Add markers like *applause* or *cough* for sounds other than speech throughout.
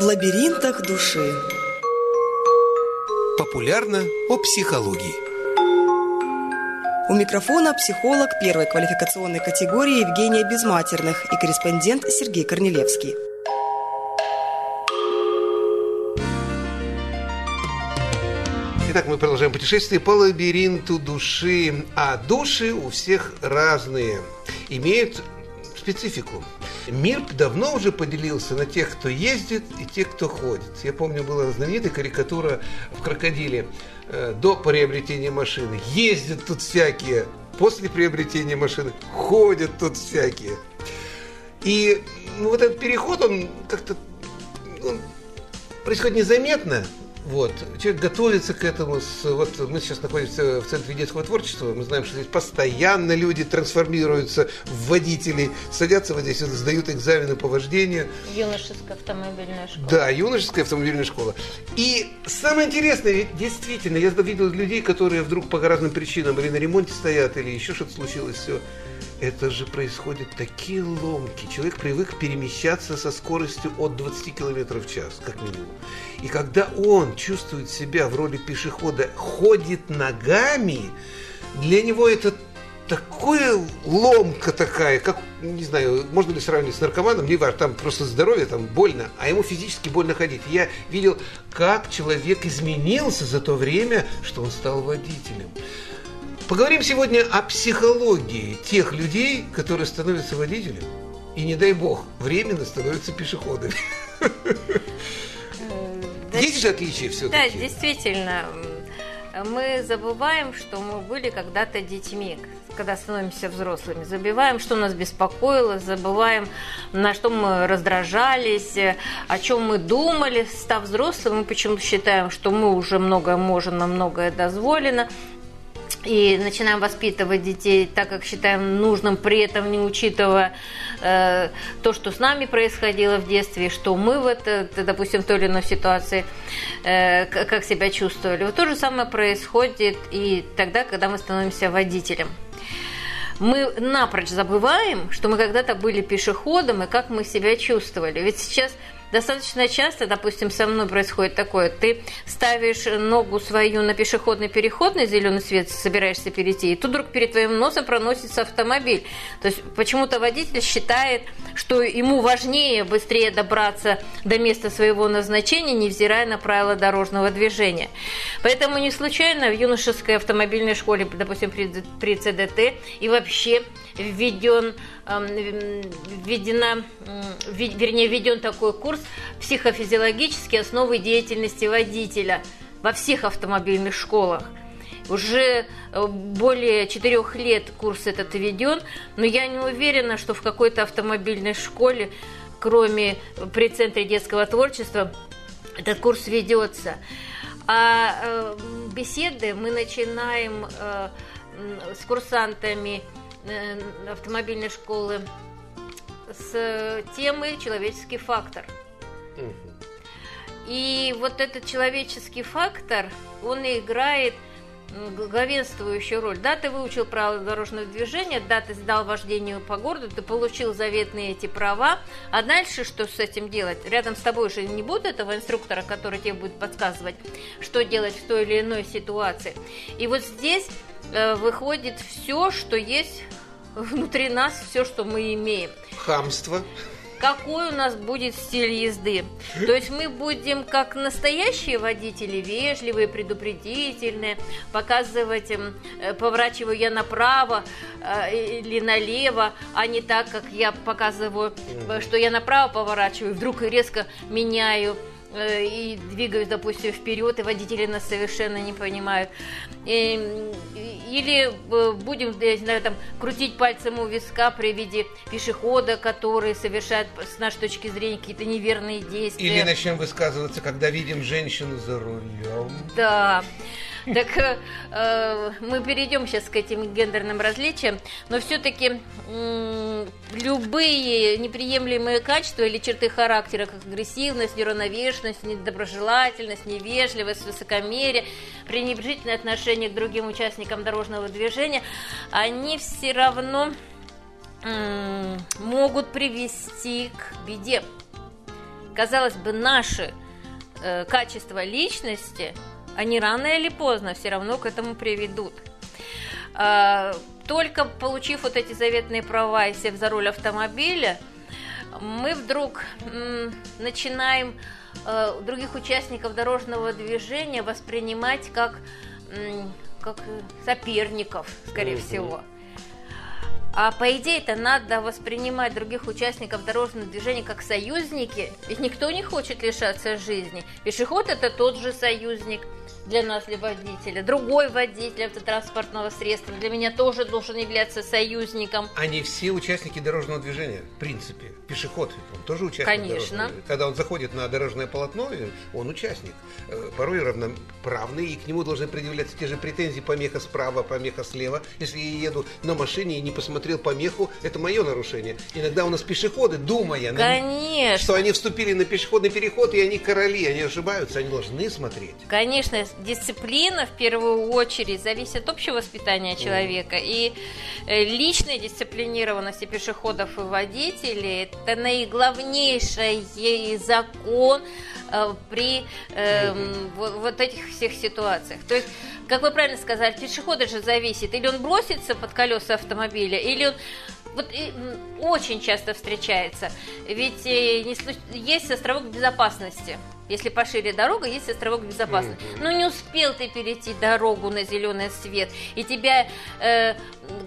В лабиринтах души. Популярно о психологии. У микрофона психолог первой квалификационной категории Евгения Безматерных и корреспондент Сергей Корнелевский. Итак, мы продолжаем путешествие по лабиринту души. А души у всех разные, имеют специфику. Мир давно уже поделился на тех, кто ездит, и тех, кто ходит. Я помню, была знаменитая карикатура в «Крокодиле» э, до приобретения машины. Ездят тут всякие, после приобретения машины ходят тут всякие. И ну, вот этот переход, он как-то он происходит незаметно, вот. Человек готовится к этому. С, вот мы сейчас находимся в Центре детского творчества. Мы знаем, что здесь постоянно люди трансформируются в водителей, садятся вот здесь, сдают экзамены по вождению. Юношеская автомобильная школа. Да, юношеская автомобильная школа. И самое интересное, ведь действительно, я видел людей, которые вдруг по разным причинам или на ремонте стоят, или еще что-то случилось, все это же происходят такие ломки. Человек привык перемещаться со скоростью от 20 км в час, как минимум. И когда он чувствует себя в роли пешехода, ходит ногами, для него это такая ломка такая, как, не знаю, можно ли сравнить с наркоманом, не важно, там просто здоровье, там больно, а ему физически больно ходить. Я видел, как человек изменился за то время, что он стал водителем. Поговорим сегодня о психологии тех людей, которые становятся водителем и, не дай бог, временно становятся пешеходами. Есть же отличия все-таки? Да, действительно. Мы забываем, что мы были когда-то детьми, когда становимся взрослыми. Забываем, что нас беспокоило, забываем, на что мы раздражались, о чем мы думали. Став взрослым, мы почему-то считаем, что мы уже многое можем, нам многое дозволено и начинаем воспитывать детей так, как считаем нужным, при этом не учитывая э, то, что с нами происходило в детстве, что мы в это, допустим, в той или иной ситуации, э, как себя чувствовали. Вот то же самое происходит и тогда, когда мы становимся водителем. Мы напрочь забываем, что мы когда-то были пешеходом и как мы себя чувствовали. Ведь сейчас Достаточно часто, допустим, со мной происходит такое, ты ставишь ногу свою на пешеходный переход, на зеленый свет собираешься перейти, и тут вдруг перед твоим носом проносится автомобиль. То есть почему-то водитель считает, что ему важнее быстрее добраться до места своего назначения, невзирая на правила дорожного движения. Поэтому не случайно в юношеской автомобильной школе, допустим, при, при ЦДТ и вообще введен, введена, вернее, введен такой курс психофизиологические основы деятельности водителя во всех автомобильных школах. Уже э, более четырех лет курс этот введен, но я не уверена, что в какой-то автомобильной школе, кроме при Центре детского творчества, этот курс ведется. А э, беседы мы начинаем э, с курсантами автомобильной школы с темой «Человеческий фактор». И вот этот человеческий фактор, он играет главенствующую роль. Да, ты выучил правила дорожного движения, да, ты сдал вождению по городу, ты получил заветные эти права, а дальше что с этим делать? Рядом с тобой же не будет этого инструктора, который тебе будет подсказывать, что делать в той или иной ситуации. И вот здесь э, выходит все, что есть внутри нас все, что мы имеем. Хамство. Какой у нас будет стиль езды? То есть мы будем как настоящие водители, вежливые, предупредительные, показывать им, э, поворачиваю я направо э, или налево, а не так, как я показываю, что я направо поворачиваю, вдруг резко меняю и двигаюсь, допустим, вперед, и водители нас совершенно не понимают. И, или э, будем, я знаю, там, крутить пальцем у виска при виде пешехода, который совершает, с нашей точки зрения, какие-то неверные действия. Или начнем высказываться, когда видим женщину за рулем. Да. Так э, мы перейдем сейчас к этим гендерным различиям, но все-таки э, любые неприемлемые качества или черты характера, как агрессивность, неравновешенность, недоброжелательность, невежливость, высокомерие, пренебрежительное отношение к другим участникам дорожного движения, они все равно э, могут привести к беде. казалось бы, наши э, качества личности, они рано или поздно все равно к этому приведут. Э, только получив вот эти заветные права и сев за руль автомобиля, мы вдруг начинаем э, других участников дорожного движения воспринимать как, как соперников, скорее mm-hmm. всего. А по идее это надо воспринимать других участников дорожного движения как союзники, ведь никто не хочет лишаться жизни. Пешеход это тот же союзник – для нас, для водителя. Другой водитель автотранспортного средства для меня тоже должен являться союзником. Они все участники дорожного движения, в принципе. Пешеход, он тоже участник Конечно. Когда он заходит на дорожное полотно, он участник. Э, порой равноправный, и к нему должны предъявляться те же претензии помеха справа, помеха слева. Если я еду на машине и не посмотрел помеху, это мое нарушение. Иногда у нас пешеходы, думая, Конечно. что они вступили на пешеходный переход, и они короли, они ошибаются, они должны смотреть. Конечно, дисциплина в первую очередь зависит от общего воспитания человека. И э, личная дисциплинированность и пешеходов и водителей – это наиглавнейший закон э, при э, вот, вот этих всех ситуациях. То есть, как вы правильно сказали, пешехода же зависит, или он бросится под колеса автомобиля, или он вот и, очень часто встречается. Ведь э, не, есть островок безопасности. Если пошире дорога, есть островок безопасности. Mm-hmm. Но не успел ты перейти дорогу на зеленый свет, и тебя э,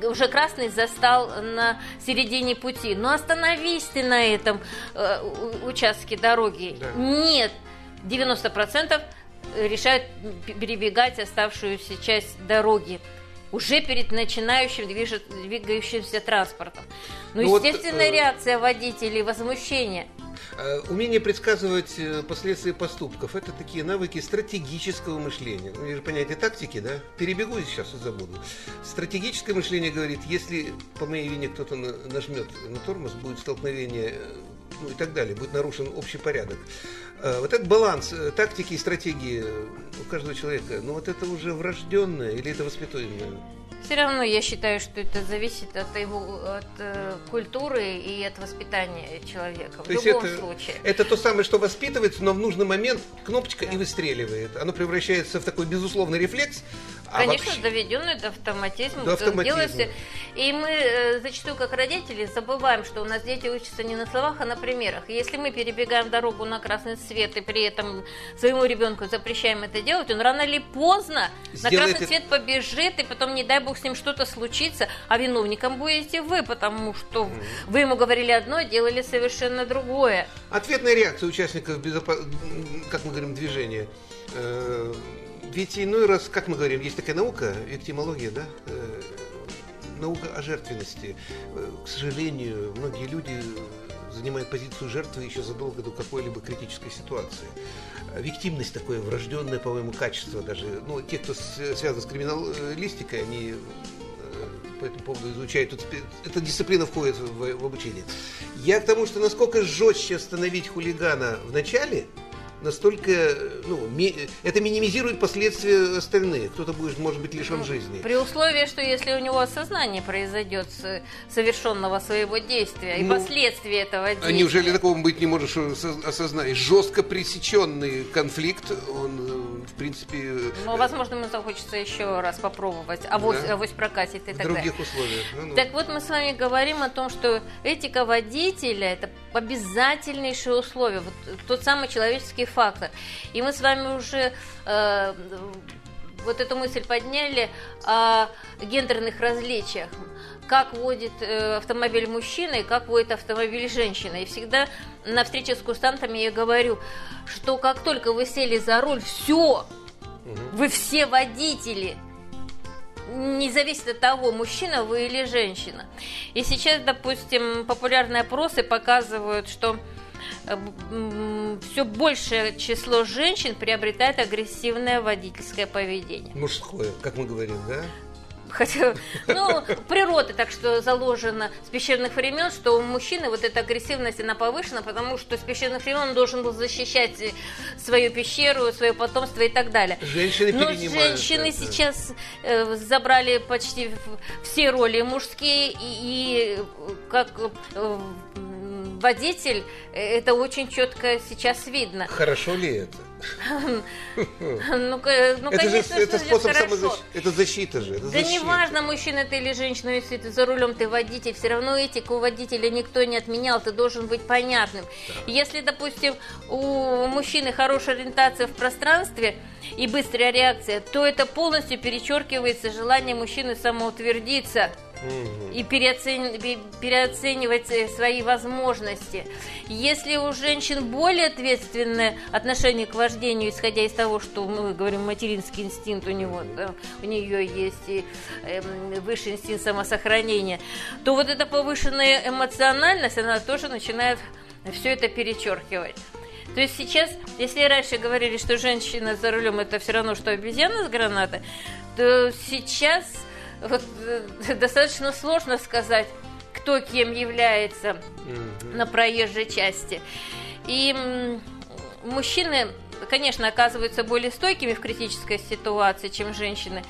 уже красный застал на середине пути. Но остановись ты на этом э, участке дороги. Да. Нет, 90% решают перебегать оставшуюся часть дороги уже перед начинающим двигающимся транспортом. Ну, ну естественная вот, э, реакция водителей, возмущение. Э, умение предсказывать э, последствия поступков – это такие навыки стратегического мышления. Ну, же понятие тактики, да? Перебегу сейчас и забуду. Стратегическое мышление говорит, если по моей вине кто-то нажмет на тормоз, будет столкновение ну и так далее, будет нарушен общий порядок. Э, вот этот баланс э, тактики и стратегии у каждого человека, ну вот это уже врожденное или это воспитуемое? Все равно я считаю, что это зависит от его от э, культуры и от воспитания человека. То в любом это, случае. Это то самое, что воспитывается, но в нужный момент кнопочка да. и выстреливает. Оно превращается в такой безусловный рефлекс, а Конечно, вообще... доведенный до автоматизма. До автоматизма. И мы э, зачастую, как родители, забываем, что у нас дети учатся не на словах, а на примерах. Если мы перебегаем дорогу на красный свет и при этом своему ребенку запрещаем это делать, он рано или поздно Сделает на красный это... свет побежит, и потом, не дай бог, с ним что-то случится, а виновником будете вы, потому что mm вы ему говорили одно, делали совершенно другое. Ответная реакция участников безопа... как мы говорим, движения э, ведь иной раз, как мы говорим, есть такая наука, виктимология, да, э, наука о жертвенности. Э, к сожалению, многие люди занимают позицию жертвы еще задолго до какой-либо критической ситуации. Виктимность такое врожденное, по-моему, качество даже. Ну, те, кто связан с криминалистикой, они э, по этому поводу изучают. Тут, эта дисциплина входит в, в обучение. Я к тому, что насколько жестче остановить хулигана в начале – настолько, ну, ми, это минимизирует последствия остальные. Кто-то будет, может быть, лишен ну, жизни. При условии, что если у него осознание произойдет совершенного своего действия и ну, последствия этого действия. А неужели такого быть не можешь осознать? Жестко пресеченный конфликт, он, в принципе... Ну, э, возможно, ему захочется еще раз попробовать, авось, да? авось прокатит и так далее. В других условиях. Ну, ну. Так вот, мы с вами говорим о том, что этика водителя – это обязательнейшее условие, вот тот самый человеческий фактор. И мы с вами уже э, вот эту мысль подняли о гендерных различиях. Как водит э, автомобиль мужчина и как водит автомобиль женщина. И всегда на встрече с курсантами я говорю, что как только вы сели за руль, все, вы все водители – не зависит от того, мужчина вы или женщина. И сейчас, допустим, популярные опросы показывают, что э, все большее число женщин приобретает агрессивное водительское поведение. Мужское, как мы говорим, да? Хотя, ну, природа так что заложена с пещерных времен, что у мужчины вот эта агрессивность, она повышена, потому что с пещерных времен он должен был защищать свою пещеру, свое потомство и так далее. Женщины Но женщины это. сейчас э, забрали почти все роли мужские, и, и как э, водитель, э, это очень четко сейчас видно. Хорошо ли это? Ну, ну конечно, это способ самозащиты, это защита же. Это да неважно, мужчина ты или женщина, если ты за рулем, ты водитель, все равно этику водителя никто не отменял, ты должен быть понятным. Если, допустим, у мужчины хорошая ориентация в пространстве и быстрая реакция, то это полностью перечеркивается желание мужчины самоутвердиться и переоцен... переоценивать э, свои возможности. Если у женщин более ответственное отношение к вождению, исходя из того, что мы говорим материнский инстинкт у него, да, у нее есть и э, высший инстинкт самосохранения, то вот эта повышенная эмоциональность, она тоже начинает все это перечеркивать. То есть сейчас, если раньше говорили, что женщина за рулем это все равно, что обезьяна с гранатой, то сейчас вот, э, *laughs* достаточно сложно сказать, кто кем является mm-hmm. на проезжей части. И мужчины, конечно, оказываются более стойкими в критической ситуации, чем женщины.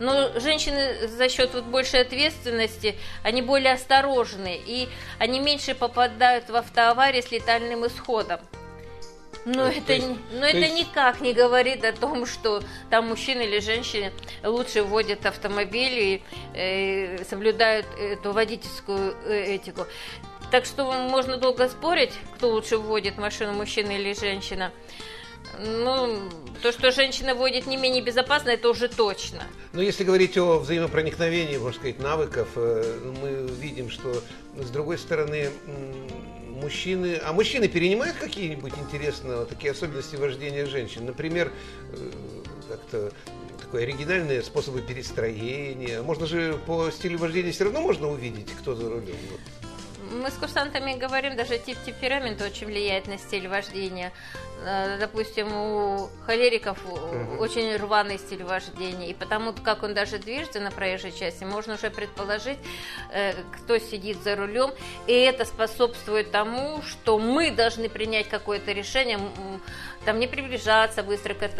Но женщины за счет вот большей ответственности, они более осторожны, и они меньше попадают в автоаварии с летальным исходом. Но то это, есть, но это есть... никак не говорит о том, что там мужчина или женщина лучше водят автомобиль и э, соблюдают эту водительскую э, этику. Так что можно долго спорить, кто лучше вводит машину, мужчина или женщина. Ну, то, что женщина водит не менее безопасно, это уже точно. Но если говорить о взаимопроникновении, можно сказать, навыков, э, мы видим, что с другой стороны мужчины... А мужчины перенимают какие-нибудь интересные такие особенности вождения женщин? Например, э, как-то такое оригинальные способы перестроения. Можно же по стилю вождения все равно можно увидеть, кто за рулем. Мы с курсантами говорим, даже тип темперамента очень влияет на стиль вождения. Э, допустим, у холериков угу. очень рваный стиль вождения, и потому как он даже движется на проезжей части, можно уже предположить, э, кто сидит за рулем, и это способствует тому, что мы должны принять какое-то решение, там не приближаться быстро к,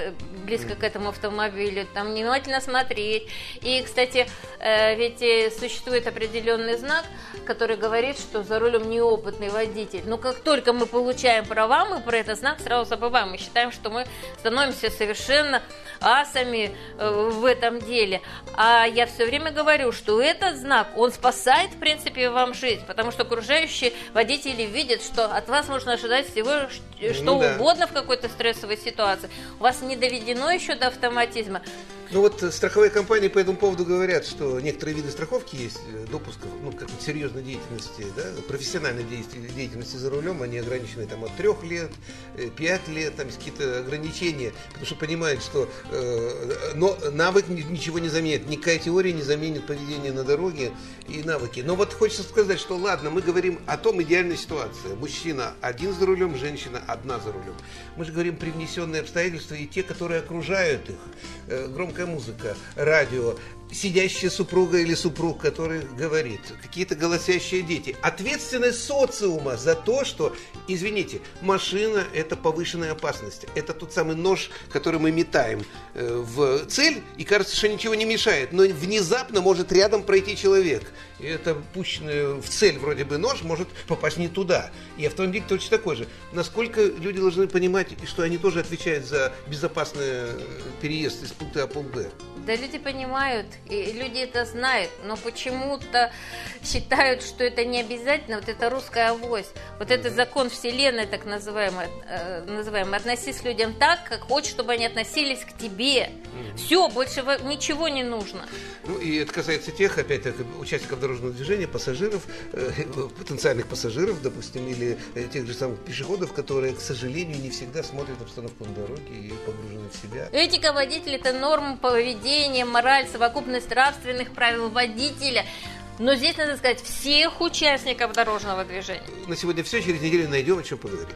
близко к этому автомобилю, там внимательно смотреть. И, кстати, э, ведь существует определенный знак, который говорит, что за рулем неопытный водитель. Но как только мы получаем права, мы про этот знак сразу забываем. Мы считаем, что мы становимся совершенно асами э, в этом деле. А я все время говорю, что этот знак, он спасает, в принципе, вам жизнь, потому что окружающие водители видят, что от вас можно ожидать всего что ну, угодно да. в какой-то стрессовой ситуации. У вас не доведено еще до автоматизма. Ну вот э, страховые компании по этому поводу говорят, что некоторые виды страховки есть, э, допусков, ну, как серьезной деятельности, да, профессиональной деятельности за рулем, они ограничены там от трех лет, э, пять лет, там есть какие-то ограничения, потому что понимают, что э, но навык ничего не заменит, никакая теория не заменит поведение на дороге и навыки. Но вот хочется сказать, что ладно, мы говорим о том идеальной ситуации. Мужчина один за рулем, женщина одна за рулем. Мы же говорим привнесенные обстоятельства и те, которые окружают их. Громко громкая музыка, радио, сидящая супруга или супруг, который говорит, какие-то голосящие дети. Ответственность социума за то, что, извините, машина – это повышенная опасность. Это тот самый нож, который мы метаем э, в цель, и кажется, что ничего не мешает. Но внезапно может рядом пройти человек. И это пущенный в цель вроде бы нож может попасть не туда. И автомобиль точно такой же. Насколько люди должны понимать, что они тоже отвечают за безопасный э, переезд из пункта А в пункт Б? Да люди понимают, и люди это знают, но почему-то считают, что это не обязательно, вот это русская авось, вот это закон вселенной, так называемый, э, называемый, относись к людям так, как хочешь, чтобы они относились к тебе. Все, больше ничего не нужно. Ну и это касается тех, опять-таки, участников дорожного движения, пассажиров, э, потенциальных пассажиров, допустим, или э, тех же самых пешеходов, которые, к сожалению, не всегда смотрят обстановку на дороге и погружены в себя. Этика водителя – это норма поведения, мораль, совокупность нравственных правил водителя. Но здесь надо сказать всех участников дорожного движения. На сегодня все. Через неделю найдем о чем поговорить.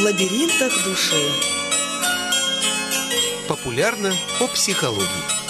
В лабиринтах души. Популярно по психологии.